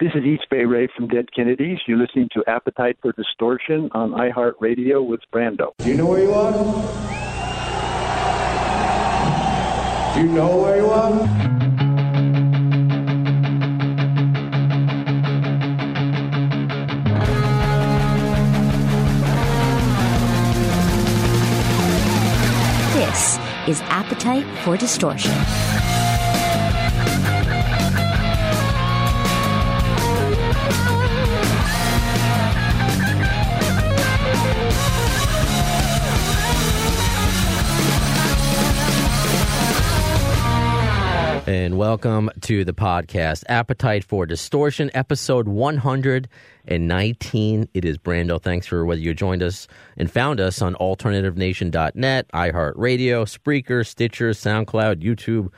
This is East Bay Ray from Dead Kennedys. You're listening to Appetite for Distortion on iHeartRadio with Brando. Do you know where you are? Do you know where you are? This is Appetite for Distortion. And welcome to the podcast, Appetite for Distortion, episode 119. It is Brando. Thanks for whether you joined us and found us on alternativenation.net, iHeartRadio, Spreaker, Stitcher, SoundCloud, YouTube,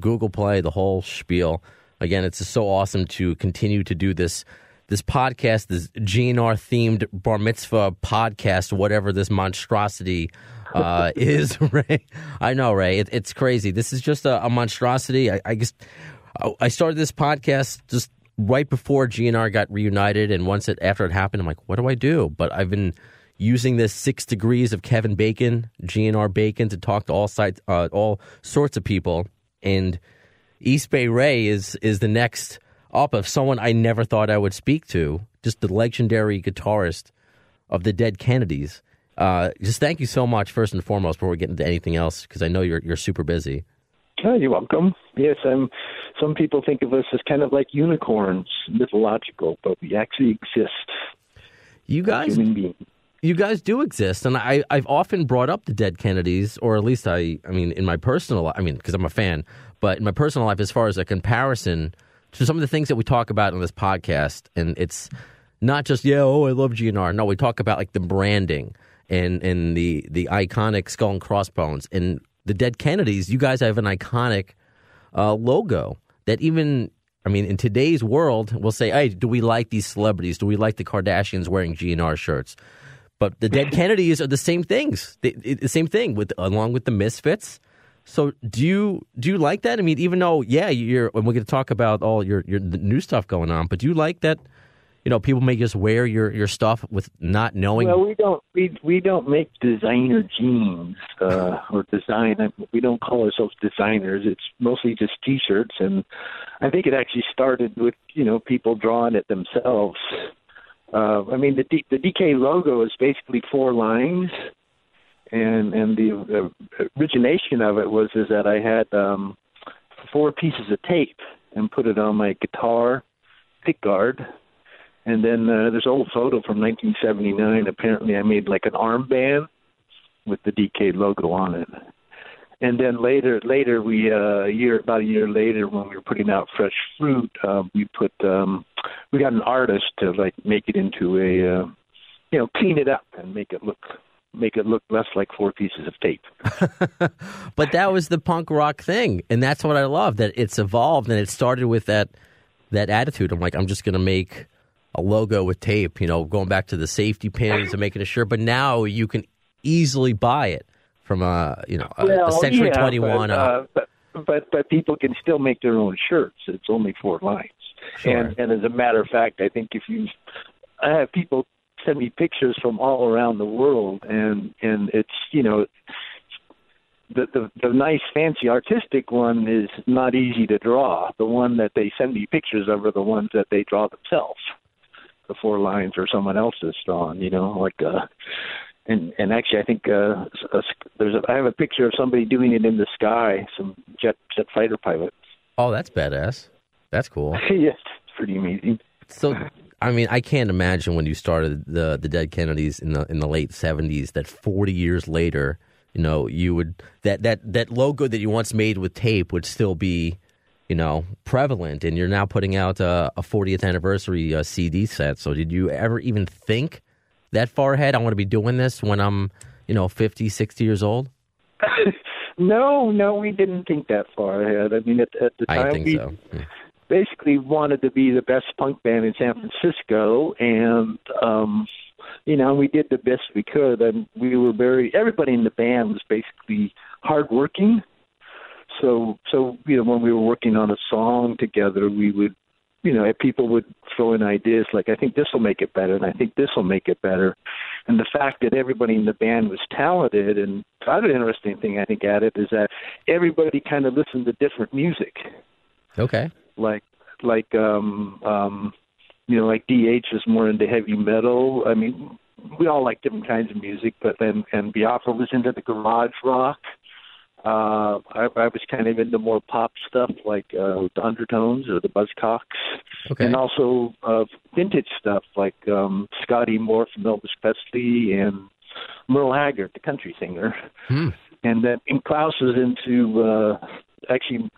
Google Play, the whole spiel. Again, it's so awesome to continue to do this this podcast, this GNR themed bar mitzvah podcast, whatever this monstrosity uh, is Ray. I know, Ray. It, it's crazy. This is just a, a monstrosity. I, I just I started this podcast just right before GNR got reunited, and once it after it happened, I'm like, what do I do? But I've been using this six degrees of Kevin Bacon, GNR Bacon, to talk to all sides, uh, all sorts of people, and East Bay Ray is is the next up of someone I never thought I would speak to, just the legendary guitarist of the Dead Kennedys. Uh, just thank you so much, first and foremost, before we get into anything else, because I know you're you're super busy. Oh, you're welcome. Yes, I'm. Some people think of us as kind of like unicorns, mythological, but we actually exist. You guys, you guys do exist, and I I've often brought up the Dead Kennedys, or at least I I mean in my personal I mean because I'm a fan, but in my personal life, as far as a comparison to some of the things that we talk about on this podcast, and it's not just yeah oh I love GNR. No, we talk about like the branding and and the the iconic skull and crossbones and the dead Kennedys. You guys have an iconic uh, logo that even I mean in today's world we'll say, hey, do we like these celebrities? Do we like the Kardashians wearing GNR shirts? But the dead Kennedys are the same things. The, the same thing with along with the Misfits. So do you do you like that? I mean, even though yeah, you're and we're going to talk about all your your new stuff going on, but do you like that? You know, people may just wear your, your stuff with not knowing. Well, we don't we we don't make designer jeans uh, or design. We don't call ourselves designers. It's mostly just T-shirts, and I think it actually started with you know people drawing it themselves. Uh, I mean, the D, the DK logo is basically four lines, and and the uh, origination of it was is that I had um, four pieces of tape and put it on my guitar pick guard and then uh, an old photo from 1979. Apparently, I made like an armband with the DK logo on it. And then later, later we uh, a year about a year later, when we were putting out fresh fruit, uh, we put um, we got an artist to like make it into a uh, you know clean it up and make it look make it look less like four pieces of tape. but that was the punk rock thing, and that's what I love that it's evolved and it started with that that attitude. I'm like, I'm just going to make a logo with tape, you know, going back to the safety pins and making a shirt. But now you can easily buy it from a, you know, a, well, a Century yeah, 21. But, uh, but, but, but people can still make their own shirts. It's only four lines. Sure. And, and as a matter of fact, I think if you, I have people send me pictures from all around the world, and and it's you know the, the the nice fancy artistic one is not easy to draw. The one that they send me pictures of are the ones that they draw themselves the four lines or someone else has drawn. You know, like uh, and and actually, I think uh, a, there's a, I have a picture of somebody doing it in the sky, some jet jet fighter pilot. Oh, that's badass. That's cool. yes, it's pretty amazing. So, I mean, I can't imagine when you started the the Dead Kennedys in the in the late seventies that forty years later, you know, you would that that that logo that you once made with tape would still be you know, prevalent, and you're now putting out a, a 40th anniversary uh, CD set. So, did you ever even think that far ahead? I want to be doing this when I'm, you know, 50, 60 years old. no, no, we didn't think that far ahead. I mean, at, at the time, I think we so. Basically wanted to be the best punk band in San Francisco, and um, you know, we did the best we could, and we were very. Everybody in the band was basically hardworking so so you know when we were working on a song together we would you know, people would throw in ideas like, I think this will make it better, and I think this will make it better. And the fact that everybody in the band was talented, and the other interesting thing I think at it is that everybody kind of listened to different music. Okay. Like, like, um, um, you know, like DH was more into heavy metal. I mean, we all like different kinds of music, but then and Biafra was into the garage rock. Uh, I, I was kind of into more pop stuff like uh, the Undertones or the Buzzcocks, Okay. and also uh, vintage stuff like um, Scotty Moore from Elvis Presley and Merle Haggard, the country singer. Hmm. And then and Klaus was into uh, actually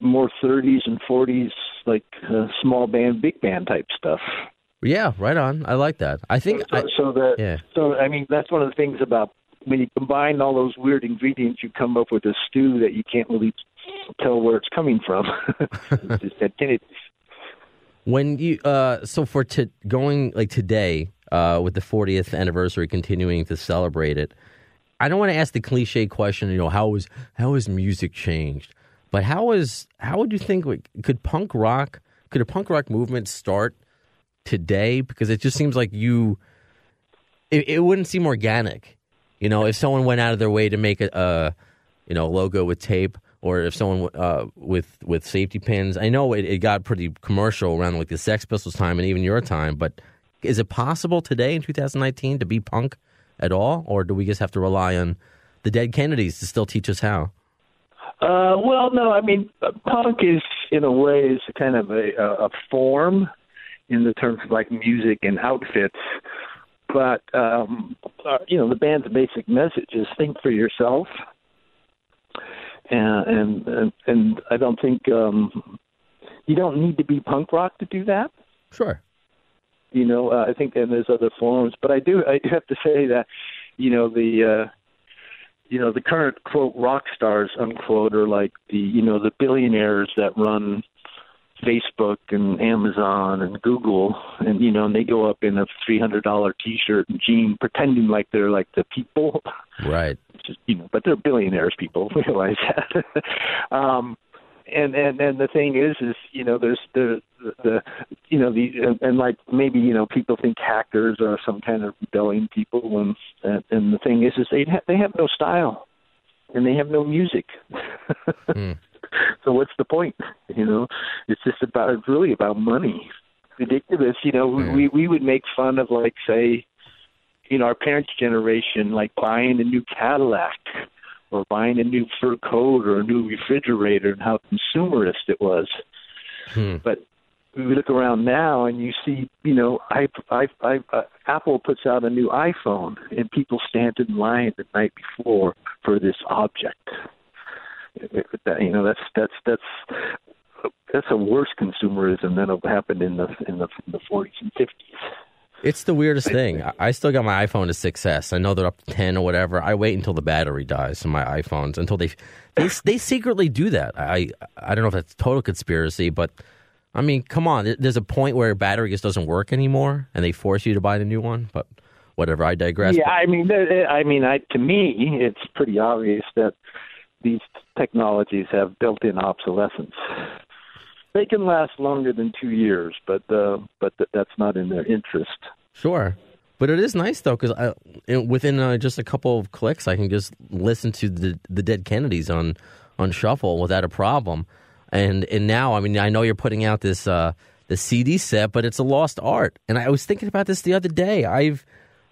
more 30s and 40s, like uh, small band, big band type stuff. Yeah, right on. I like that. I think. So, I, so that yeah. so I mean that's one of the things about when you combine all those weird ingredients, you come up with a stew that you can't really tell where it's coming from. it's just that When you uh, so for to going like today uh, with the 40th anniversary, continuing to celebrate it. I don't want to ask the cliche question. You know, how has music changed? But how is how would you think could punk rock could a punk rock movement start today? Because it just seems like you it, it wouldn't seem organic. You know, if someone went out of their way to make a, a you know logo with tape, or if someone uh, with with safety pins. I know it, it got pretty commercial around like the Sex Pistols time and even your time, but is it possible today in 2019 to be punk at all, or do we just have to rely on the dead Kennedys to still teach us how? Uh, well, no, I mean, punk is in a way is kind of a a form in the terms of like music and outfits. But um, uh, you know, the band's basic message is think for yourself, and and and, I don't think um, you don't need to be punk rock to do that. Sure. You know, uh, I think and there's other forms, but I do I do have to say that you know the uh, you know the current quote rock stars unquote are like the you know the billionaires that run Facebook and Amazon and Google and you know and they go up in a three hundred dollar t shirt and jean pretending like they're like the people Right. just you know but they're billionaires people realize that um and and and the thing is is you know there's the the, the you know the and, and like maybe you know people think hackers are some kind of rebelling people and and, and the thing is is they ha- they have no style and they have no music Hmm. so what's the point you know it's just about it's really about money ridiculous you know Yeah. we we would make fun of like say you know our parents generation like buying a new cadillac or buying a new fur coat or a new refrigerator and how consumerist it was Hmm. but we look around now and you see, you know, I, I, I, uh, Apple puts out a new iPhone and people stand in line the night before for this object. You know, that's that's that's that's a worse consumerism than what happened in the in the in the 40s and 50s. It's the weirdest thing. I- still got my iPhone to 6S. I know they're up to 10 or whatever. I wait until the battery dies on my iPhones until they they they secretly do that. I I don't know if that's total conspiracy, but I mean, come on. There's a point where a battery just doesn't work anymore, and they force you to buy the new one. But whatever. I digress. Yeah, I mean, I mean, I to me, it's pretty obvious that these technologies have built-in obsolescence. They can last longer than two years, but uh, but th- that's not in their interest. Sure. But it is nice though, because within uh, just a couple of clicks, I can just listen to the the Dead Kennedys on on shuffle without a problem. And and now, I mean, I know you're putting out this uh, the CD set, but it's a lost art. And I was thinking about this the other day. I've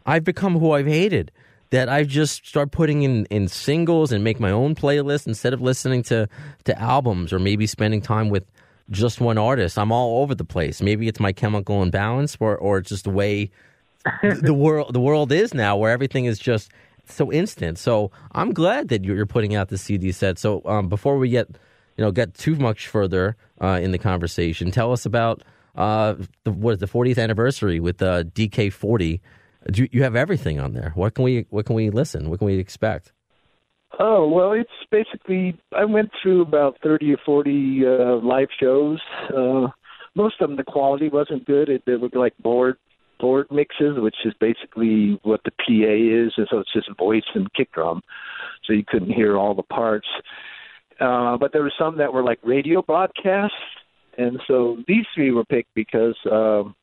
I've become who I've hated. That I've just start putting in, in singles and make my own playlist instead of listening to, to albums or maybe spending time with just one artist. I'm all over the place. Maybe it's my chemical imbalance or, or it's just the way the world the world is now where everything is just so instant. So I'm glad that you're putting out the CD set. So um, before we get you know get too much further uh, in the conversation, tell us about uh, the what is the 40th anniversary with uh, DK40. Do you, have everything on there? What can we what can we listen? What can we expect? Oh well, it's basically I went through about thirty or forty uh, live shows. Uh, most of them, the quality wasn't good. It, they were like board board mixes, which is basically what the PA is, and so it's just voice and kick drum, so you couldn't hear all the parts. Uh, but there were some that were like radio broadcasts, and so these three were picked because um,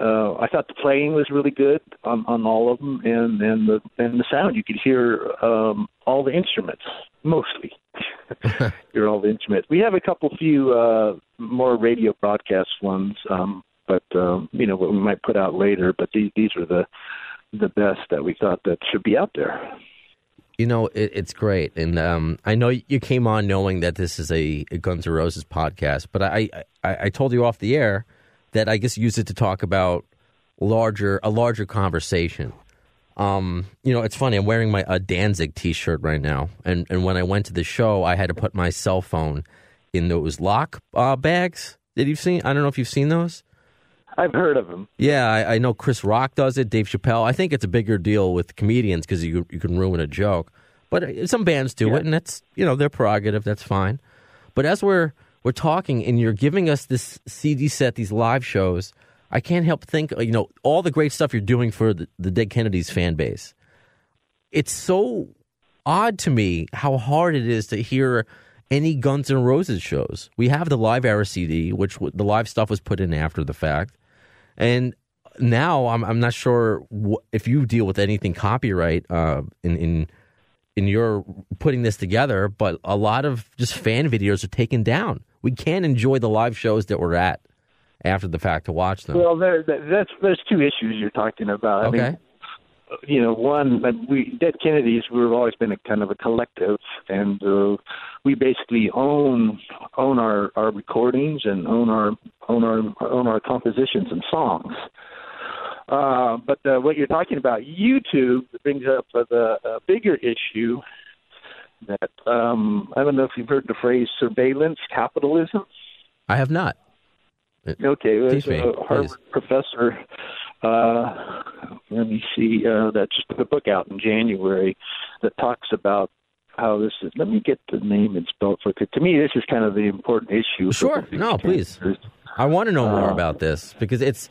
uh, I thought the playing was really good on, on all of them, and and the and the sound you could hear um, all the instruments mostly. hear all the instruments. We have a couple few uh, more radio broadcast ones, um, but um, you know what we might put out later. But these these are the the best that we thought that should be out there. You know, it, it's great, and um, I know you came on knowing that this is a, a Guns N' Roses podcast, but I, I I told you off the air that I guess use it to talk about larger a larger conversation. Um, you know, it's funny. I'm wearing my a Danzig T-shirt right now, and and when I went to the show, I had to put my cell phone in those lock uh, bags. Did you see? I don't know if you've seen those. I've heard of them. Yeah, I, I know Chris Rock does it. Dave Chappelle. I think it's a bigger deal with comedians because you you can ruin a joke. But uh, some bands do Yeah. it, and that's you know their prerogative. That's fine. But as we're we're talking, and you're giving us this CD set, these live shows, I can't help think you know all the great stuff you're doing for the, the Dead Kennedys fan base. It's so odd to me how hard it is to hear any Guns N' Roses shows. We have the live era CD, which w- the live stuff was put in after the fact, and now I'm I'm not sure wh- if you deal with anything copyright uh, in in in your putting this together, but a lot of just fan videos are taken down. We can't enjoy the live shows that we're at after the fact to watch them. Well, there, that's there's two issues you're talking about. I okay. mean, you know, one, that we Dead Kennedys, we've always been a kind of a collective, and uh, we basically own own our our recordings and own our own our own our compositions and songs. Uh, but uh, what you're talking about, YouTube, brings up uh, the uh, bigger issue that um, I don't know if you've heard the phrase surveillance capitalism. I have not. Okay, there's a Harvard please. professor. Uh, let me see. Uh, that just put a book out in January that talks about how this is. Let me get the name and spell it for you. To me, this is kind of the important issue. Sure. No, please. I want to know more Uh, about this because it's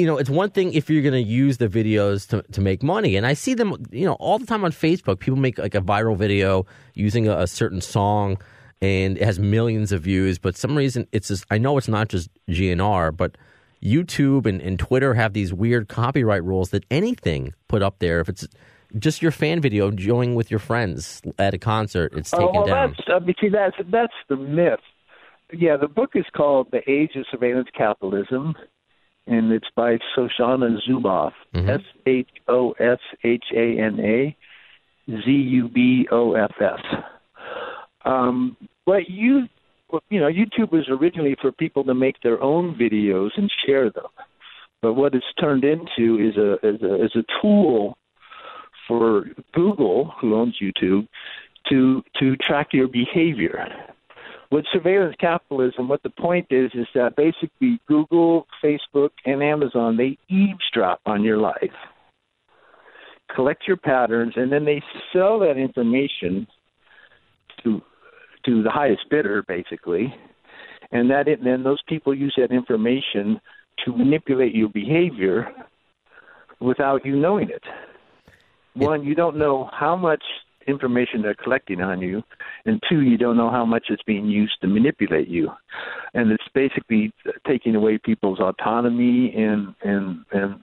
you know it's one thing if you're going to use the videos to to make money, and I see them you know all the time on Facebook. People make like a viral video using a, a certain song, and it has millions of views. But some reason it's just I know it's not just GNR, but YouTube and, and Twitter have these weird copyright rules that anything put up there if it's just your fan video enjoying with your friends at a concert, it's taken Oh, well, down. that's uh, see, that's that's the myth. Yeah, the book is called "The Age of Surveillance Capitalism," and it's by Shoshana Zuboff. Mhm. S H O S H A N A Z U B O F S. Um, what you you know, YouTube was originally for people to make their own videos and share them, but what it's turned into is a is a is a tool for Google, who owns YouTube, to to track your behavior. With surveillance capitalism, what the point is is that basically Google, Facebook, and Amazon they eavesdrop on your life, collect your patterns, and then they sell that information to to the highest bidder, basically, and that it, then those people use that information to manipulate your behavior without you knowing it. One, you don't know how much information they're collecting on you, and two, you don't know how much it's being used to manipulate you, and it's basically taking away people's autonomy and and and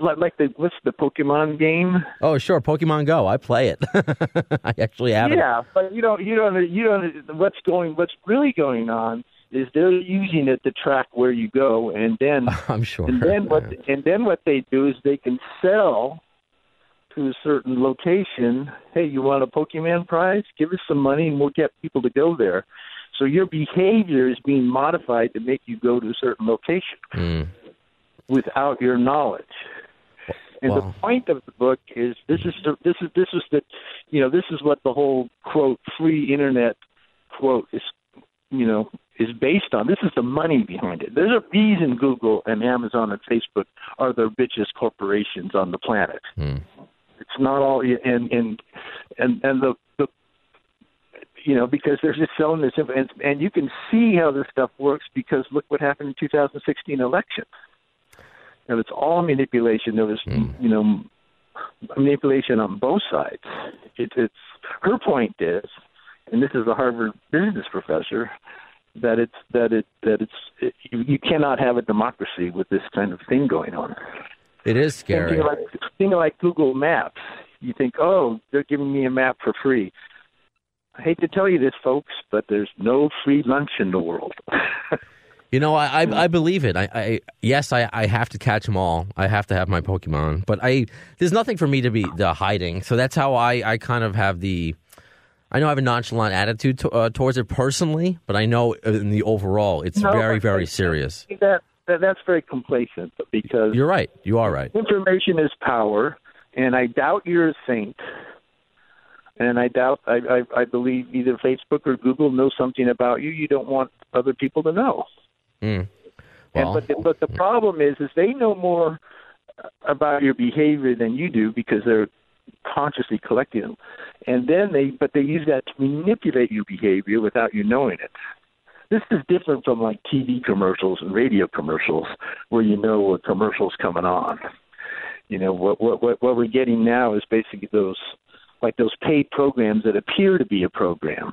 like like the what's the Pokemon game? Oh, sure, Pokemon Go. I play it. I actually have it. Yeah, but you don't you don't you don't what's going what's really going on is they're using it to track where you go, and then I'm sure. and then what and then what they do is they can sell to a certain location. Hey, you want a Pokemon prize? Give us some money, and we'll get people to go there. So your behavior is being modified to make you go to a certain location Mm. without your knowledge. And Wow. the point of the book is this is the, this is this is the you know this is what the whole quote free internet quote is you know is based on. This is the money behind it. There's a reason Google and Amazon and Facebook are the richest corporations on the planet. Mm. It's not all and and and and the the you know because they're just selling this and, and you can see how this stuff works because look what happened in 2016 election. And it's all manipulation. There was hmm. you know manipulation on both sides. It, it's her point is, and this is a Harvard business professor, that it's that it that it's it, you, you cannot have a democracy with this kind of thing going on. It is scary. Thing like, thing like Google Maps, you think, oh, they're giving me a map for free. I hate to tell you this, folks, but there's no free lunch in the world. You know, I I, I believe it. I, I yes, I, I have to catch them all. I have to have my Pokemon, but I there's nothing for me to be uh, hiding. So that's how I I kind of have the. I know I have a nonchalant attitude to, uh, towards it personally, but I know in the overall, it's No, very very serious. that, that that's very complacent because You're right. You are right. information is power, and I doubt you're a saint. And I doubt I, I I believe either Facebook or Google know something about you you don't want other people to know. Mm. And Well, but the, but the problem is is they know more about your behavior than you do because they're consciously collecting them, and then they but they use that to manipulate your behavior without you knowing it. This is different from like TV commercials and radio commercials where you know a commercial's coming on. You know what what what, what we're getting now is basically those like those paid programs that appear to be a program.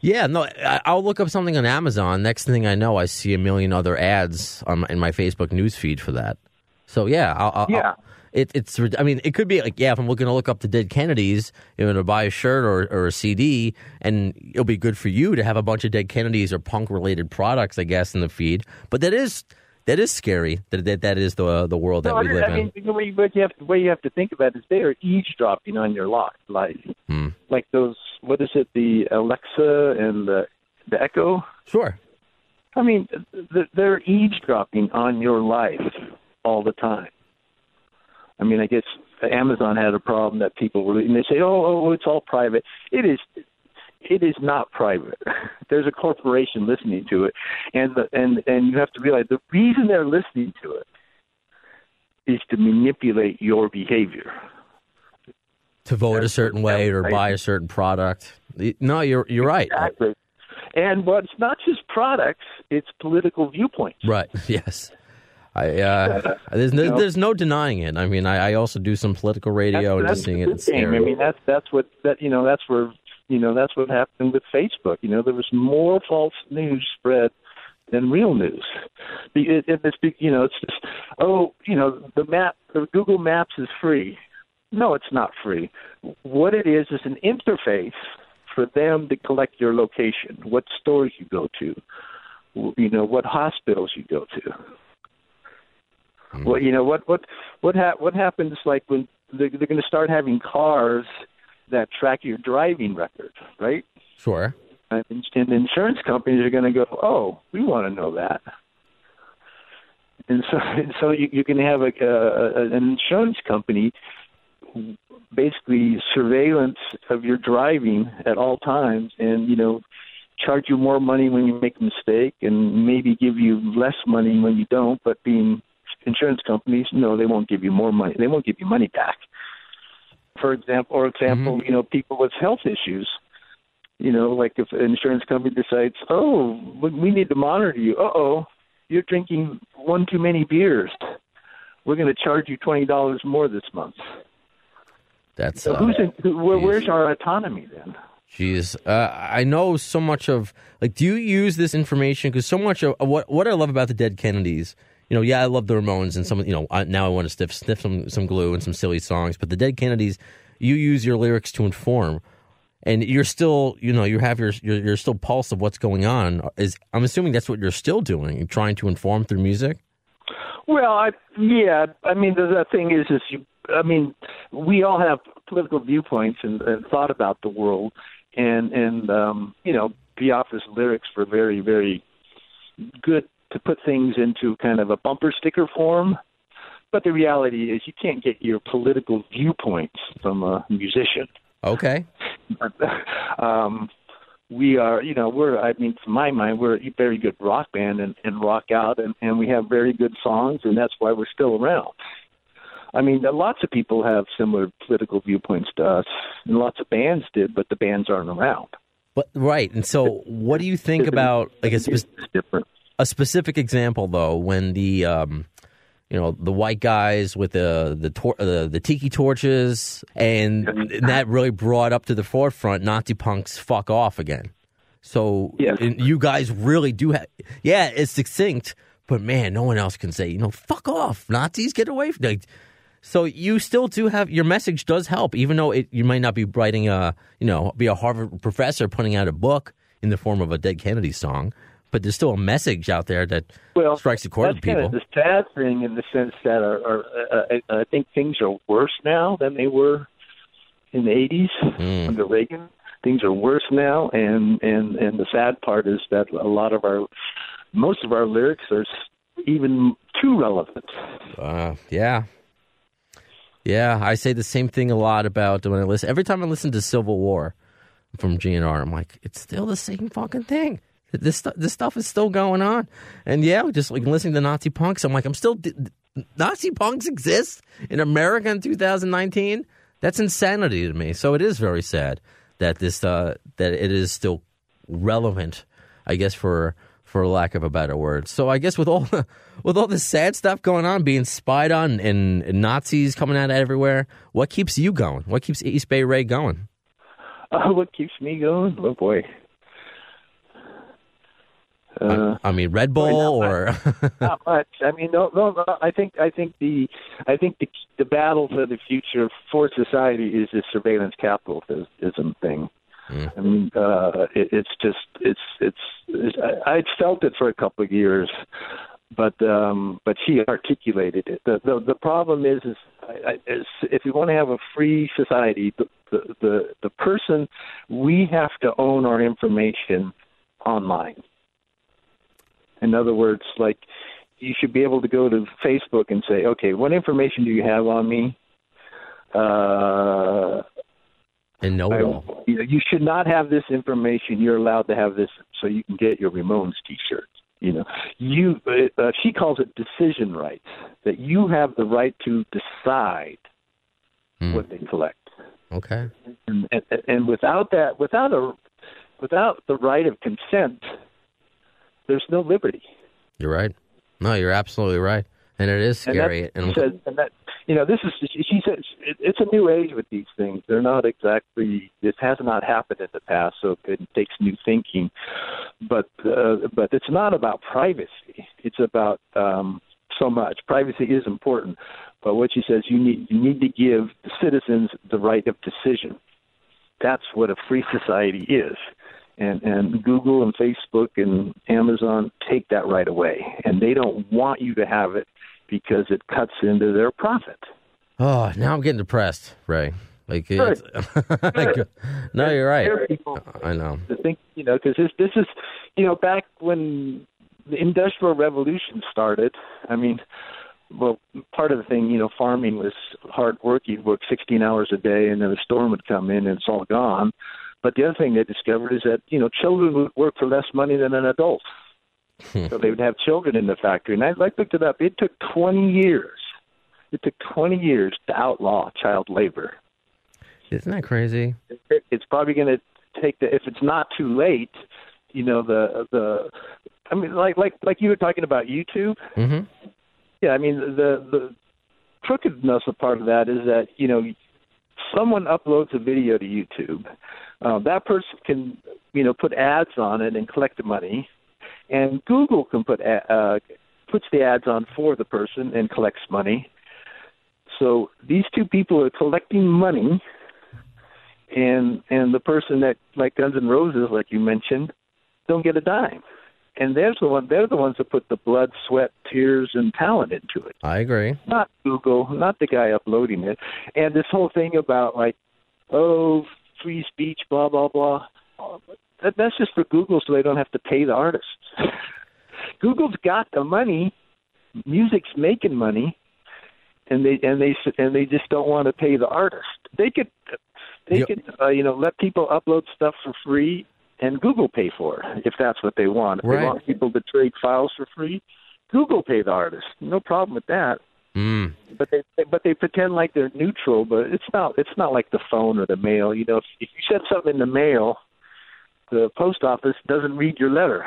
yeah, no, I'll look up something on Amazon. Next thing I know, I see a million other ads on my, in my Facebook news feed for that. So yeah, I'll, I'll, Yeah. I'll- it, it's. I mean, it could be like yeah. If I'm looking to look up the dead Kennedys, you know, to buy a shirt or, or a CD, and it'll be good for you to have a bunch of dead Kennedys or punk related products, I guess, in the feed. But that is that is scary. That that, that is the the world that No, we live I mean, in. the way, what you have to, way you have to think about it is they are eavesdropping on your life. Hmm. Like those, what is it, the Alexa and the the Echo? Sure. I mean, th- they're eavesdropping on your life all the time. I mean, I guess Amazon had a problem that people were, and they say, "Oh, oh, oh it's all private." It is. It is not private. There's a corporation listening to it, and the, and and you have to realize the reason they're listening to it is to manipulate your behavior. To vote a certain way or right. buy a certain product. No, you're you're right. Exactly. And but it's not just products; it's political viewpoints. Right. Yes. I, uh, there's no, there's no denying it. I mean, I, I also do some political radio and that's just seeing it. It's scary. I mean, that's that's what that you know that's where you know that's what happened with Facebook. You know, there was more false news spread than real news. It, it, it's you know it's just oh you know the map the Google Maps is free. No, it's not free. What it is is an interface for them to collect your location, what stores you go to, you know, what hospitals you go to. Hmm. Well, you know what what what ha- what happens like when they're, they're going to start having cars that track your driving record, right? sure. And, and insurance companies are going to go, oh, we want to know that. And so, and so you, you can have a, a, an insurance company basically surveillance of your driving at all times, and you know, charge you more money when you make a mistake, and maybe give you less money when you don't. But being insurance companies, no, they won't give you more money. They won't give you money back. For example, or example, you know, people with health issues you know, like if an insurance company decides, oh, we we need to monitor you. Uh oh, you're drinking one too many beers. We're going to charge you twenty dollars more this month. That's So uh, who's in, who, where, where's our autonomy then? Jeez, uh, I know so much of like. Do you use this information? Because so much of what what I love about the Dead Kennedys, you know, yeah, I love the Ramones and some, you know, I, now I want to sniff sniff some some glue and some silly songs. But the Dead Kennedys, you use your lyrics to inform, and you're still, you know, you have your you're, still pulse of what's going on. Is I'm assuming that's what you're still doing, trying to inform through music. Well, I yeah, I mean the, the thing is, is you. I mean, we all have political viewpoints and, and thought about the world, and and um, you know, Biafra's lyrics were very very good to put things into kind of a bumper sticker form. But the reality is, you can't get your political viewpoints from a musician. Okay, um, we are, you know, we're, I mean, to my mind, we're a very good rock band and, and rock out, and, and we have very good songs, and that's why we're still around. I mean, lots of people have similar political viewpoints to us, and lots of bands did, but the bands aren't around. but right. And so, what do you think about like a, It's spe- different. A specific example though when the um you know the white guys with the the tor- uh, the tiki torches and, and that really brought up to the forefront Nazi punks fuck off again. So Yes. you guys really do have. Yeah, it's succinct, but man, no one else can say. You know, fuck off, Nazis, get away from. Like, so you still do have your message does help, even though it, you might not be writing a you know be a Harvard professor putting out a book in the form of a Dead Kennedy song, but there's still a message out there that well, strikes a chord with people. kind of the sad thing in the sense that are, are uh, I, I think things are worse now than they were in the 80s Mm. under Reagan. Things are worse now, and and and the sad part is that a lot of our, most of our lyrics are even too relevant. Uh, yeah. Yeah, I say the same thing a lot about when I listen. Every time I listen to Civil War from GNR, I'm like, it's still the same fucking thing. This this stuff is still going on, and yeah, just like listening to Nazi punks, I'm like, I'm still Nazi punks exist in America in 2019. That's insanity to me. So it is very sad that this uh, that it is still relevant. I guess for for lack of a better word. So I guess with all the, with all this sad stuff going on, being spied on and, and Nazis coming out everywhere, what keeps you going? What keeps East Bay Ray going? Uh, what keeps me going? Oh boy. Uh, I mean, Red Bull not or not much. I mean, no, no, no. I think, I think the, I think the the battle for the future for society is this surveillance capitalism thing. Mm. I mean, uh, it, it's just, it's, it's, it's I, I'd felt it for a couple of years, but, um, but she articulated it. The, the, the problem is, is, I, I, is if we want to have a free society, the, the, the, the person, we have to own our information online. In other words, like you should be able to go to Facebook and say, okay, what information do you have on me? Uh, and know I, it all. you, know, you should not have this information. You're allowed to have this so you can get your Ramones T-shirt. You know, you uh, she calls it decision rights. That you have the right to decide Hmm. what they collect, Okay. and, and, and without that, without a, without the right of consent, there's no liberty. You're right. No, you're absolutely right. And it is And scary. that- And, I'm- and that you know, this is she says it, it's a new age with these things. They're not exactly. This has not happened in the past, so it takes new thinking. But uh, but it's not about privacy. It's about um, so much. Privacy is important, but what she says, you need you need to give the citizens the right of decision. That's what a free society is. And, and Google and Facebook and Amazon take that right away, and they don't want you to have it because it cuts into their profit. oh, now I'm getting depressed, Ray. Like, no, you're right. There are people I know. to think, you know, because this this is, you know, back when the Industrial Revolution started. I mean, well, part of the thing, you know, farming was hard work. You'd work 16 hours a day, and then a storm would come in, and it's all gone. But the other thing they discovered is that you know children would work for less money than an adult, so they would have children in the factory. And I, I looked it up. It took 20 years. It took 20 years to outlaw child labor. Isn't that crazy? It- It's probably going to take the if it's not too late. You know the the. I mean, like like like you were talking about YouTube. hmm Yeah, I mean the the crookedness of part of that is that you know someone uploads a video to YouTube, uh, that person can you know put ads on it and collect the money, and Google can put uh, puts the ads on for the person and collects money. So these two people are collecting money, and and the person that like Guns N' Roses, like you mentioned, don't get a dime. And there's the one. They're the ones that put the blood, sweat, tears, and talent into it I agree. not Google, not the guy uploading it. And this whole thing about like, oh, free speech, blah blah blah. That, that's just for Google, so they don't have to pay the artists. Google's got the money. Music's making money, and they and they and they just don't want to pay the artist. They could they Yep. could uh, you know let people upload stuff for free. And Google pay for it if that's what they want. If they want people to trade files for free, Google pay the artist. No problem with that Mm. but they but they pretend like they're neutral but it's not it's not like the phone or the mail you know if, if you send something in the mail the post office doesn't read your letter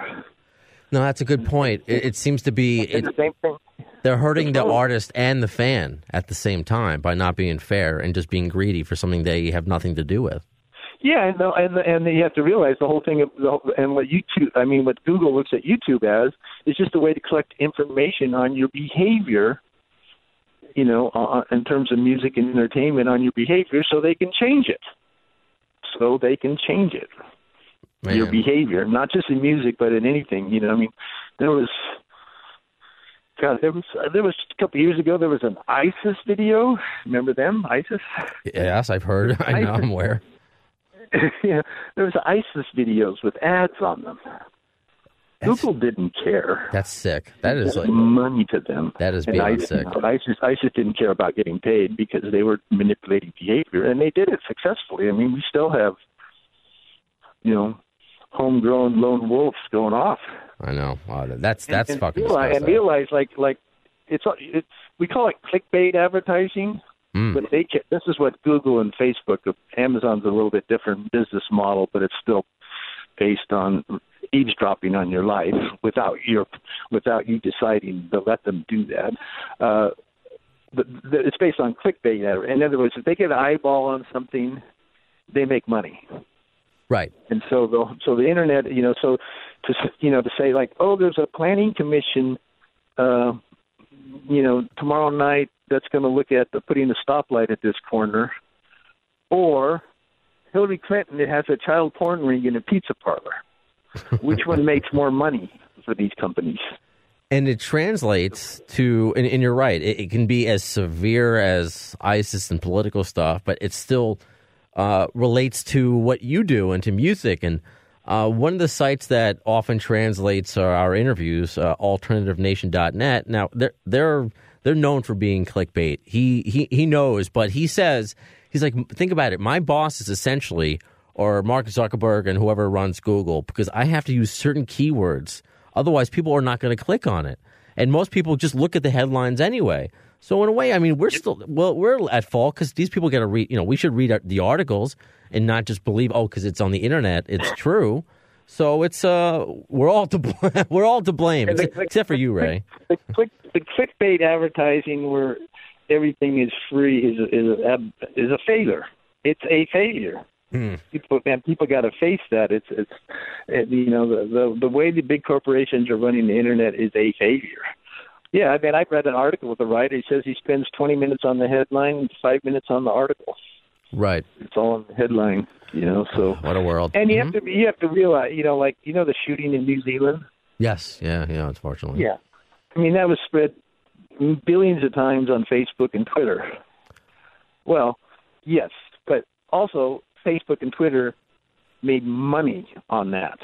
No, that's a good point. It, it seems to be it, the same thing they're hurting the artist and the fan at the same time by not being fair and just being greedy for something they have nothing to do with. Yeah, and the, and the, and you have to realize the whole thing of the, whole- and what YouTube, I mean, what Google looks at YouTube as is just a way to collect information on your behavior. You know, uh, in terms of music and entertainment, on your behavior, so they can change it. So they can change it. Your behavior, not just in music, but in anything. You know, I mean, there was. God, there was there was a couple years ago. There was an ISIS video. Remember them, ISIS? Yes, I've heard. I know. I'm aware. yeah, there was ISIS videos with ads on them. Google didn't care. That's sick. That is like money to them. That is beyond ISIS, sick. ISIS, ISIS didn't care about getting paid because they were manipulating behavior, and they did it successfully. I mean, we still have, you know, homegrown lone wolves going off. I know. Wow, that's that's and, fucking and realize, and realize like like it's it's we call it clickbait advertising. Mm. But they ca- this is what Google and Facebook, Amazon's a little bit different business model, but it's still based on eavesdropping on your life without your without you deciding to let them do that. Uh, but it's based on clickbait. ad- In other words, if they get an eyeball on something, they make money. Right. And so the so the internet, you know, so to s- you know to say like, oh, there's a planning commission, uh, you know, tomorrow night that's going to look at the putting a stoplight at this corner, or Hillary Clinton that has a child porn ring in a pizza parlor. Which one makes more money for these companies? And it translates to, and, and you're right, it, it can be as severe as ISIS and political stuff, but it still uh, relates to what you do and to music. And uh, one of the sites that often translates our, our interviews, uh, alternativenation.net. Now they're they're they're known for being clickbait. He he he knows, but he says he's like, think about it. My boss is essentially, or Mark Zuckerberg and whoever runs Google, because I have to use certain keywords. Otherwise, people are not going to click on it, and most people just look at the headlines anyway. So in a way, I mean, we're still well, we're at fault because these people got to read. You know, we should read the articles and not just believe, oh, because it's on the internet, it's true. So it's uh, we're all to bl- we're all to blame, the- except, except for you, Ray. The click the clickbait advertising where everything is free is a, is a, is a failure. It's a failure. People and people got to face that. It's it's it, you know the, the the way the big corporations are running the internet is a failure. Yeah, I mean, I read an article with a writer. He says he spends 20 minutes on the headline, five minutes on the article. Right. It's all in the headline, you know. So, What a world. and you have mm-hmm. to you have to realize, you know, like you know the shooting in New Zealand. Yes. Yeah. Yeah. Unfortunately. Yeah, I mean that was spread billions of times on Facebook and Twitter. Well, yes, but also Facebook and Twitter made money on that.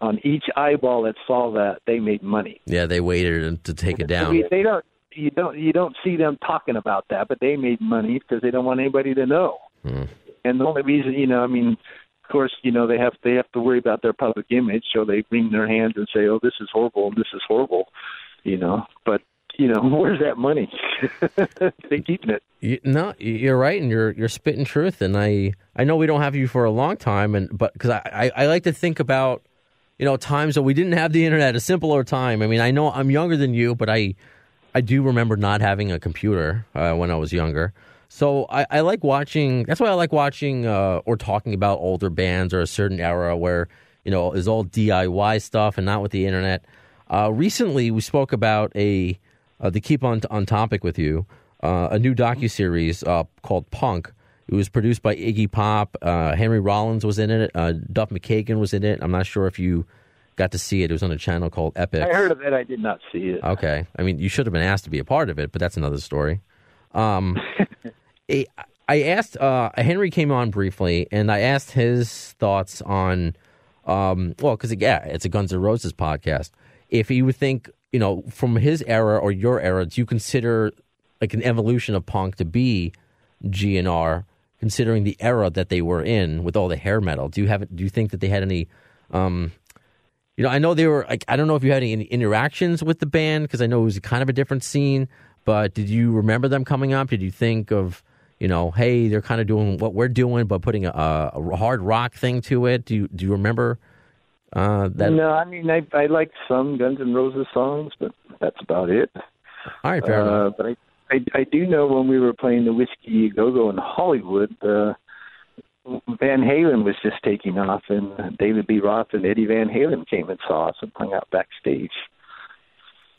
On each eyeball that saw that, they made money. Yeah. They waited to take it down. They don't. You don't. You don't see them talking about that, but they made money because they don't want anybody to know. Hmm. And the only reason, you know, I mean, of course, you know, they have they have to worry about their public image, so they wring their hands and say, "Oh, this is horrible, and this is horrible," you know. But you know, where's that money? they keeping it. You, no, you're right, and you're you're spitting truth. And I I know we don't have you for a long time, and but because I, I I like to think about you know times that we didn't have the internet, a simpler time. I mean, I know I'm younger than you, but I I do remember not having a computer uh, when I was younger. So I, I like watching. That's why I like watching uh, or talking about older bands or a certain era where you know is all DIY stuff and not with the internet. Uh, recently, we spoke about a uh, to keep on on topic with you uh, a new docu series uh, called Punk. It was produced by Iggy Pop. Uh, Henry Rollins was in it. Duff McKagan was in it. I'm not sure if you got to see it. It was on a channel called Epix. I heard of it. I did not see it. Okay. I mean, you should have been asked to be a part of it, but that's another story. Um, I I asked, uh, Henry came on briefly, and I asked his thoughts on, um, well, because, yeah, it's a Guns N' Roses podcast. If he would think, you know, from his era or your era, do you consider like an evolution of punk to be GNR, considering the era that they were in with all the hair metal? Do you have, it do you think that they had any, um, you know, I know they were like I don't know if you had any interactions with the band because I know it was kind of a different scene. But did you remember them coming up? Did you think of you know, hey, they're kind of doing what we're doing, but putting a, a hard rock thing to it? Do you do you remember uh, that? no, I mean, I I like some Guns N' Roses songs, but that's about it. All right, fair enough. Uh, but I, I I do know when we were playing the Whiskey Go Go in Hollywood, uh, Van Halen was just taking off, and David Lee Roth and Eddie Van Halen came and saw us and hung out backstage.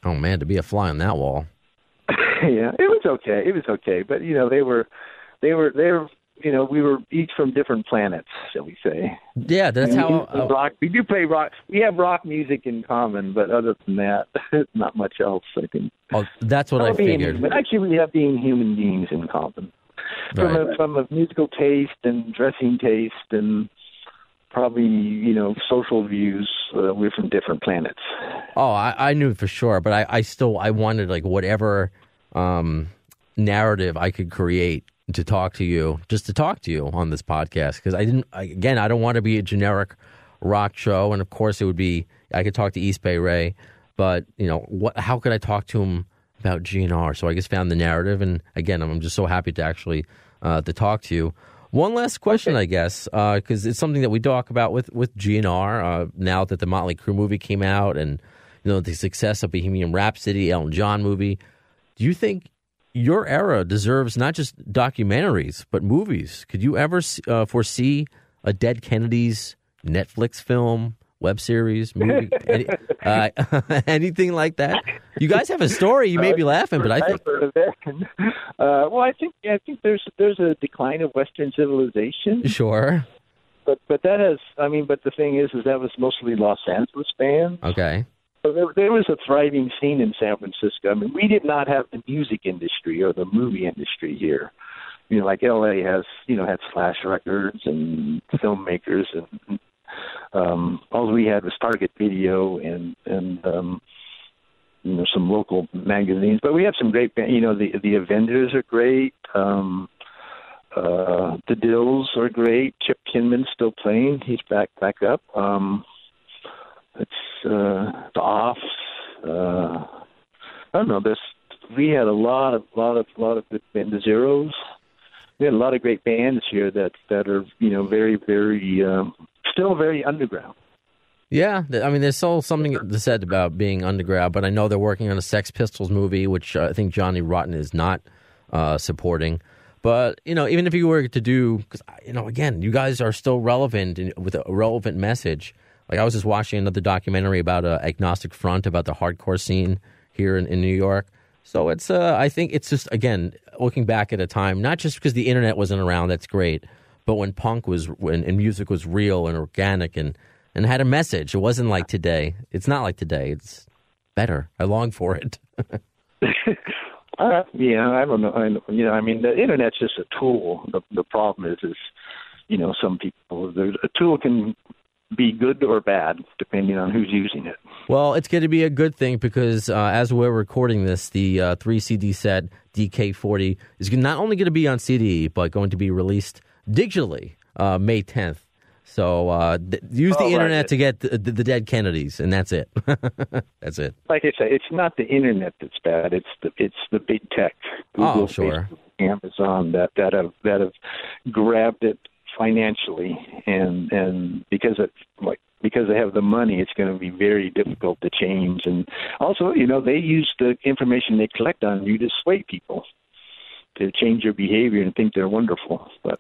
Oh man, to be a fly on that wall. yeah, it was okay. It was okay, but you know they were, they were, they were. You know, we were each from different planets, shall we say? Yeah, that's we how. do uh, rock. We do play rock. We have rock music in common, but other than that, not much else. I think. Oh, that's what I being figured. human. Actually, we have being human beings in common. From Right. a from a musical taste and dressing taste and probably you know social views, uh, we're from different planets. Oh, I, I knew for sure, but I, I still I wanted like whatever um, narrative I could create to talk to you, just to talk to you on this podcast because I didn't. I, again, I don't want to be a generic rock show, and of course it would be. I could talk to East Bay Ray, but you know what? How could I talk to him about GNR? So I just found the narrative, and again, I'm just so happy to actually uh, to talk to you. One last question, I guess, because it's something that we talk about with with GNR uh, now that the Motley Crue movie came out, and you know the success of Bohemian Rhapsody, Elton John movie. Do you think your era deserves not just documentaries but movies? Could you ever uh, foresee a Dead Kennedys Netflix film, web series, movie, any, uh, anything like that? You guys have a story. You may be laughing, but I think I've heard of that. Uh, well, I think I think there's there's a decline of Western civilization, sure. but but that has I mean, but the thing is, is that was mostly Los Angeles bands. Okay. So there, there was a thriving scene in San Francisco. I mean, we did not have the music industry or the movie industry here. You know, like LA has, you know, had Slash Records and filmmakers, and um, all we had was Target Video and and um, you know some local magazines. But we have some great, you know, the the Avengers are great. Um, uh, the Dils are great. Chip Kinman's still playing. He's back back up. Um, it's uh, the offs. Uh, I don't know. This we had a lot of lot of lot of band, the zeros. We had a lot of great bands here that that are you know very very um, still very underground. Yeah, I mean, there's still something said about being underground, but I know they're working on a Sex Pistols movie, which uh, I think Johnny Rotten is not uh, supporting. But you know, even if you were to do, because you know, again, you guys are still relevant and with a relevant message. Like I was just watching another documentary about uh, Agnostic Front about the hardcore scene here in, in New York. So it's, uh, I think it's just again looking back at a time, not just because the internet wasn't around, that's great, but when punk was when and music was real and organic and and had a message. It wasn't like today. It's not like today. It's better. I long for it. Uh, yeah, I don't know. I, you know, I mean, the internet's just a tool. The the problem is, is you know, some people a tool can be good or bad depending on who's using it. Well, it's going to be a good thing because uh, as we're recording this, the uh, three CD set DK40 is not only going to be on CD, but going to be released digitally uh, May 10th. So uh, th- use the Oh, right. internet to get the, the, the dead Kennedys, and that's it. that's it. Like I say, it's not the internet that's bad. It's the it's the big tech, Google, Oh, sure. Facebook, Amazon that that have that have grabbed it financially, and and because it like because they have the money, it's going to be very difficult to change. And also, you know, they use the information they collect on you to sway people to change their behavior and think they're wonderful, but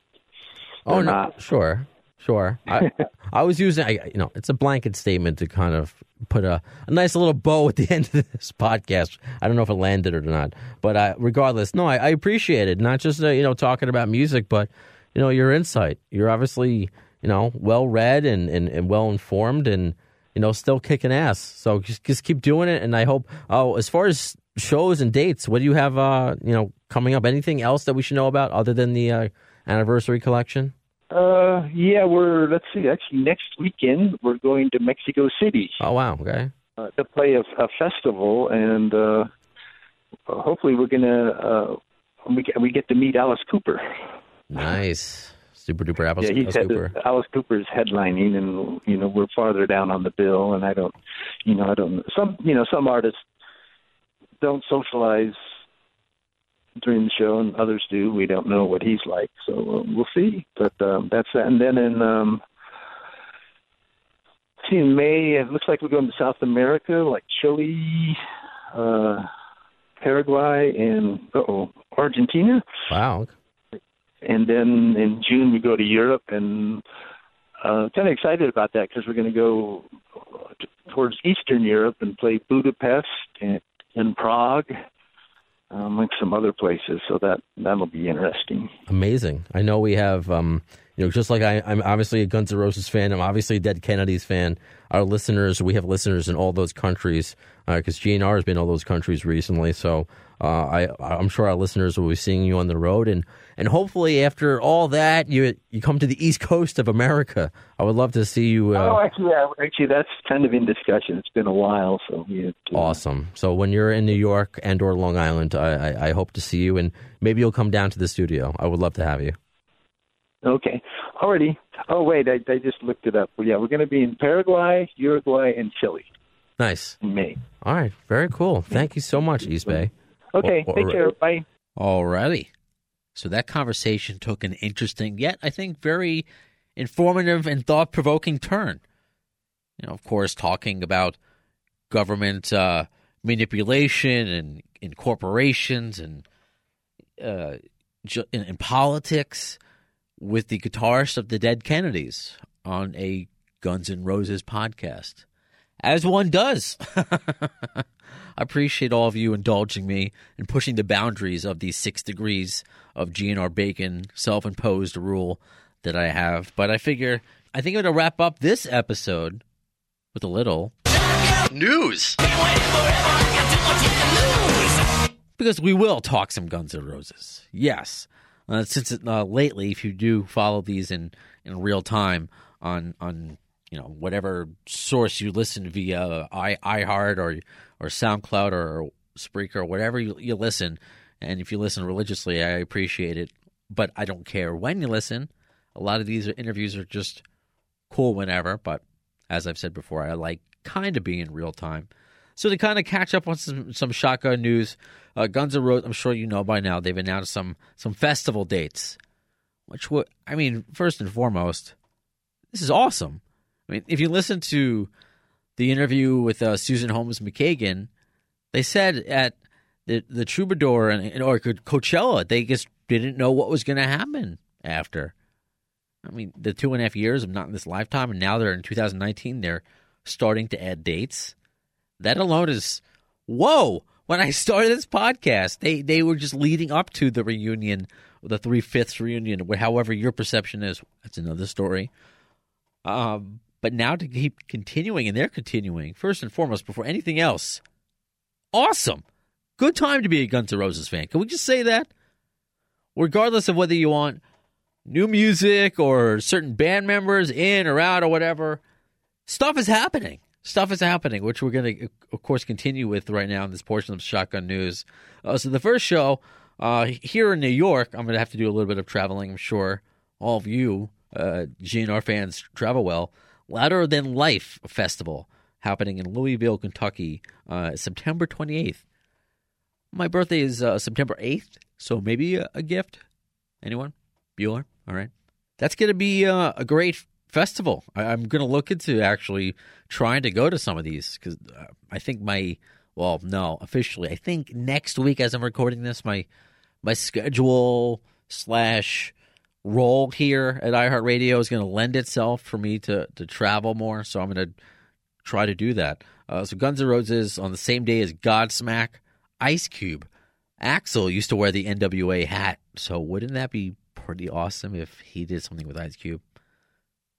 Oh They're no, not. sure, sure. I, I was using, I, you know, it's a blanket statement to kind of put a, a nice little bow at the end of this podcast. I don't know if it landed or not, but uh, regardless, no, I, I appreciate it. Not just uh, you know talking about music, but you know your insight. You're obviously you know well read and, and, and well informed, and you know still kicking ass. So just just keep doing it, and I hope. Oh, as far as shows and dates, what do you have? Uh, you know, coming up? Anything else that we should know about other than the uh, anniversary collection? uh, yeah, we're let's see. Actually, next weekend we're going to Mexico City. Oh wow, okay. uh, to play a, a festival, and uh, hopefully we're gonna uh, we we get to meet Alice Cooper. Nice. Super duper apple yeah, he apple said super. that Alice Cooper's headlining, and you know we're farther down on the bill, and I don't, you know, I don't. Some you know some artists don't socialize during the show, and others do. We don't know what he's like, so uh, we'll see. But um, that's that. And then in um, see in May, it looks like we're going to South America, like Chile, uh, Paraguay, and oh Argentina. Wow. And then in June we go to Europe, and uh, kind of excited about that because we're going to go towards Eastern Europe and play Budapest and, and Prague, um, like some other places. So that that'll be interesting. Amazing. I know we have, um, you know, just like I, I'm obviously a Guns N' Roses fan. I'm obviously a Dead Kennedys fan. Our listeners, we have listeners in all those countries because uh, GNR has been in all those countries recently. So uh, I, I'm sure our listeners will be seeing you on the road, and and hopefully after all that, you you come to the East Coast of America. I would love to see you. Uh, oh, actually, yeah, actually, that's kind of in discussion. It's been a while, so we to, awesome. So when you're in New York and or Long Island, I, I, I hope to see you, and maybe you'll come down to the studio. I would love to have you. Okay, already. Oh wait, I, I just looked it up. Well, yeah, we're going to be in Paraguay, Uruguay, and Chile. Nice. In May. All right, very cool. Thank you so much, East Bay. Okay, take care. Bye. All righty. So that conversation took an interesting, yet I think very informative and thought provoking turn. You know, of course, talking about government uh, manipulation and in corporations and uh, in, in, politics with the guitarist of the Dead Kennedys on a Guns N' Roses podcast, as one does. I appreciate all of you indulging me and pushing the boundaries of these six degrees of GNR Bacon self imposed rule that I have. But I figure I think I'm going to wrap up this episode with a little news. Because we will talk some Guns N' Roses. Yes. Uh, since uh, lately, if you do follow these in, in real time on on you know whatever source you listen via i iHeart or or SoundCloud or Spreaker or whatever you, you listen, and if you listen religiously, I appreciate it. But I don't care when you listen. A lot of these interviews are just cool whenever. But as I've said before, I like kind of being in real time. So to kind of catch up on some, some shotgun news, uh, Guns N' Roses, I'm sure you know by now, they've announced some some festival dates. Which would, I mean, first and foremost, this is awesome. I mean, if you listen to the interview with uh, Susan Holmes McKagan, they said at the the Troubadour and or Coachella, they just didn't know what was going to happen after. I mean, the two and a half years of not in this lifetime, and now they're in 2019. They're starting to add dates. That alone is whoa. When I started this podcast, they they were just leading up to the reunion, the three fifths reunion, however your perception is. That's another story. Um, but now to keep continuing, and they're continuing, first and foremost, before anything else, awesome. Good time to be a Guns N' Roses fan. Can we just say that? Regardless of whether you want new music or certain band members in or out or whatever, stuff is happening. Stuff is happening, which we're going to, of course, continue with right now in this portion of Shotgun News. Uh, so, the first show uh, here in New York, I'm going to have to do a little bit of traveling. I'm sure all of you uh, GNR fans travel well. Louder Than Life Festival happening in Louisville, Kentucky, uh, September 28th. My birthday is uh, September 8th, so maybe a, a, gift. Anyone? Bueller? All right. That's going to be uh, a great festival. I, am going to look into actually trying to go to some of these because uh, I think my, well, no, officially, I think next week as I'm recording this, my my schedule slash role here at iHeartRadio is going to lend itself for me to to travel more. So I'm going to try to do that. Uh, so Guns N' Roses on the same day as Godsmack, Ice Cube, Axl used to wear the NWA hat. So wouldn't that be pretty awesome if he did something with Ice Cube?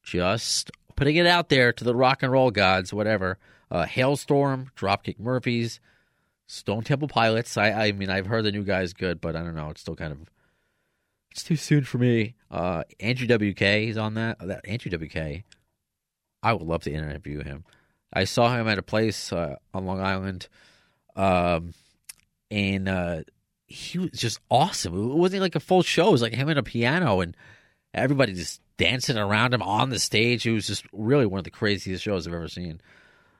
Just putting it out there to the rock and roll gods, whatever. Uh, Halestorm, Dropkick Murphys, Stone Temple Pilots. I, I mean, I've heard the new guy is good, but I don't know. It's still kind of it's too soon for me. Uh, Andrew WK is on that. That Andrew WK. I would love to interview him. I saw him at a place uh, on Long Island, um, and uh, he was just awesome. It wasn't like a full show. It was like him and a piano, and everybody just dancing around him on the stage. It was just really one of the craziest shows I've ever seen.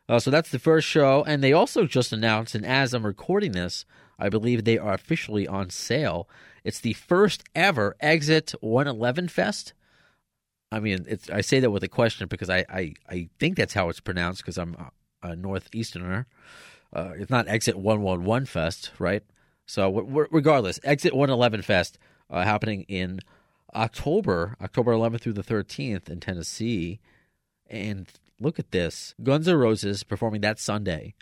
Uh, so that's the first show, and they also just announced, and as I'm recording this, I believe they are officially on sale it's the first ever Exit 111 Fest. I mean, it's I say that with a question because I I, I think that's how it's pronounced because I'm a northeasterner. Uh, it's not Exit 111 Fest, right? So w- w- regardless, Exit 111 Fest uh, happening in October, October 11th through the 13th in Tennessee. And look at this Guns N' Roses performing that Sunday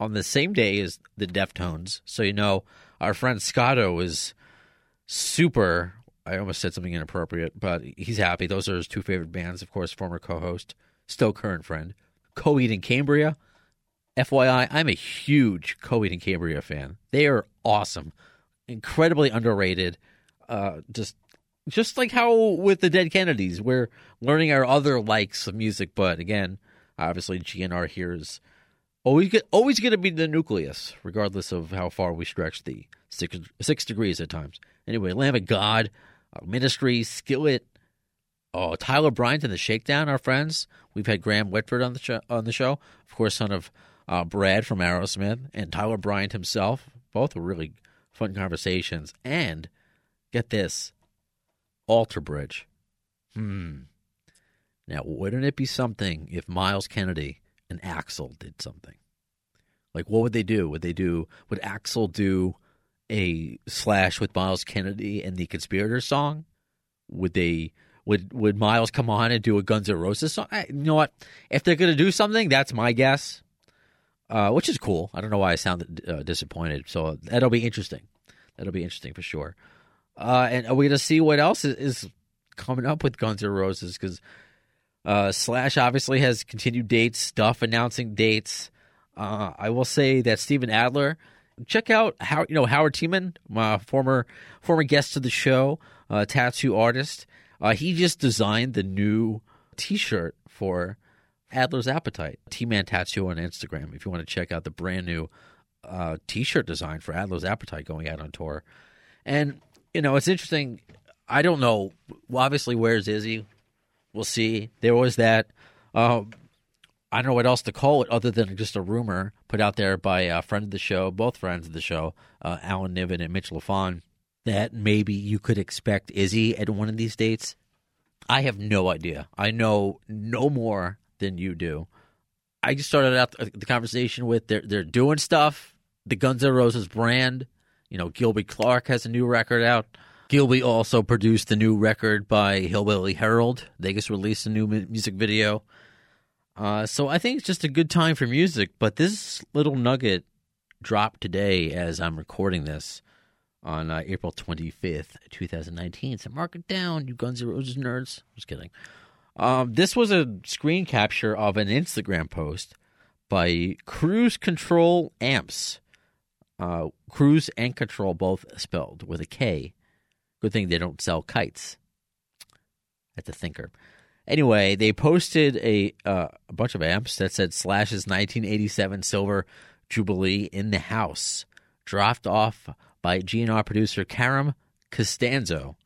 on the same day as the Deftones. So, you know, our friend Scotto is super. I almost said something inappropriate, but he's happy. Those are his two favorite bands, of course, former co host, still current friend. Coheed and Cambria. FYI, I'm a huge Coheed and Cambria fan. They are awesome, incredibly underrated. Uh, just just like how with the Dead Kennedys, we're learning our other likes of music, but again, obviously GNR here is always always going to be the nucleus, regardless of how far we stretch the six, six degrees at times. Anyway, Lamb of God, uh, Ministry, Skillet, oh Tyler Bryant and the Shakedown, our friends. We've had Graham Whitford on the show, on the show, of course, son of uh, Brad from Aerosmith, and Tyler Bryant himself. Both were really fun conversations. And get this, Alter Bridge. Hmm. Now, wouldn't it be something if Myles Kennedy and Axl did something? Like, what would they do? Would they do? Would Axl do a slash with Myles Kennedy and the Conspirator song? Would they? Would Would Myles come on and do a Guns N' Roses song? I, you know what? If they're gonna do something, that's my guess. Uh, which is cool. I don't know why I sounded uh, disappointed. So that'll be interesting. That'll be interesting for sure. Uh, and are we going to see what else is, is, coming up with Guns N' Roses? Because uh, Slash obviously has continued dates, stuff announcing dates. Uh, I will say that Steven Adler, check out how you know Howard Tiemann, my former former guest of the show, uh, tattoo artist. he just designed the new T-shirt for Adler's Appetite, T Man Tattoo on Instagram. If you want to check out the brand new uh, T-shirt design for Adler's Appetite going out on tour, and you know it's interesting. I don't know. Obviously, where's Izzy? We'll see. There was that. Uh, I don't know what else to call it other than just a rumor put out there by a friend of the show, both friends of the show, uh, Alan Niven and Mitch Lafon, that maybe you could expect Izzy at one of these dates. I have no idea. I know no more than you do. I just started out the conversation with they're they're doing stuff. The Guns N' Roses brand, you know, Gilby Clarke has a new record out. Gilby also produced the new record by Hillbilly Herald. They just released a new music video. Uh, so I think it's just a good time for music. But this little nugget dropped today as I'm recording this on uh, April 25th, 2019. So mark it down, you Guns N' Roses nerds. Just kidding. Um, this was a screen capture of an Instagram post by Cruise Control Amps. Uh, cruise and control both spelled with a K. Good thing they don't sell kites. At the thinker. Anyway, they posted a uh, a bunch of amps that said Slash's 1987 Silver Jubilee in the house, dropped off by GNR producer Caram Costanzo.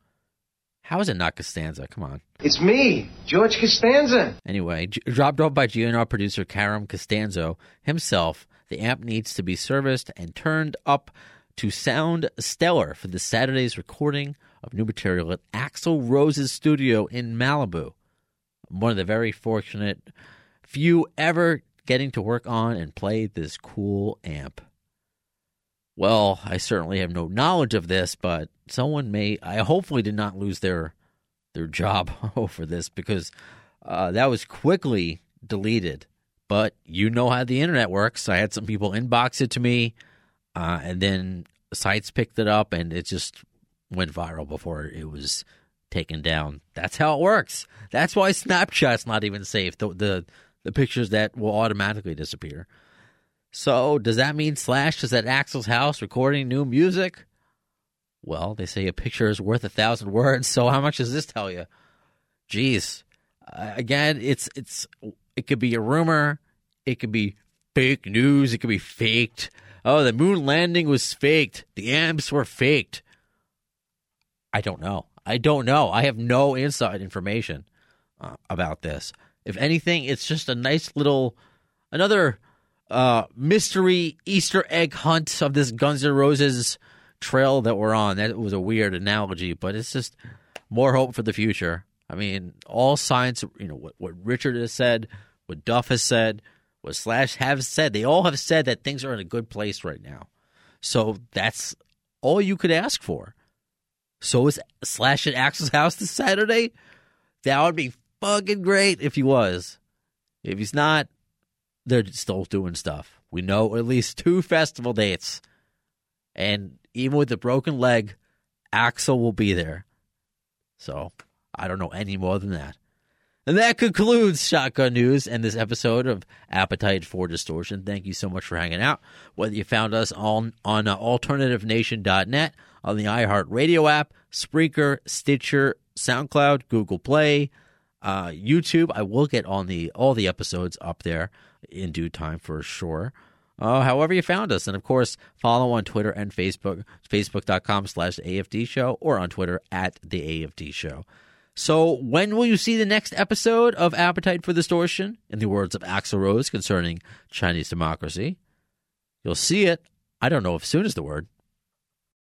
How is it not Costanza? Come on. It's me, George Costanza. Anyway, dropped off by GNR producer Caram Costanzo himself, the amp needs to be serviced and turned up to sound stellar for the Saturday's recording of new material at Axl Rose's studio in Malibu. One of the very fortunate few ever getting to work on and play this cool amp. Well, I certainly have no knowledge of this, but someone may. I hopefully did not lose their their job over this because uh, that was quickly deleted. But you know how the internet works. I had some people inbox it to me, uh, and then sites picked it up, and it just went viral before it was taken down. That's how it works. That's why Snapchat's not even safe. The the, the pictures that will automatically disappear. So, does that mean Slash is at Axl's house recording new music? Well, they say a picture is worth a thousand words. So, how much does this tell you? Jeez. Uh, again, it's it's it could be a rumor. It could be fake news. It could be faked. Oh, the moon landing was faked. The amps were faked. I don't know. I don't know. I have no inside information uh, about this. If anything, it's just a nice little another uh, mystery Easter egg hunt of this Guns N' Roses trail that we're on. That was a weird analogy, but it's just more hope for the future. I mean, all signs, you know, what, what Richard has said, what Duff has said, what Slash have said, they all have said that things are in a good place right now. So that's all you could ask for. So is Slash at Axl's house this Saturday? That would be fucking great if he was. If he's not, they're still doing stuff. We know at least two festival dates. And even with the broken leg, Axel will be there. So I don't know any more than that. And that concludes Shotgun News and this episode of Appetite for Distortion. Thank you so much for hanging out. Whether you found us on, on uh, alternativenation.net, on the iHeartRadio app, Spreaker, Stitcher, SoundCloud, Google Play, uh, YouTube. I will get on the all the episodes up there in due time for sure. Uh, however you found us. And of course, follow on Twitter and Facebook, facebook.com slash AFD show or on Twitter at the AFD show. So when will you see the next episode of Appetite for Distortion? In the words of Axl Rose concerning Chinese democracy. You'll see it. I don't know if soon is the word.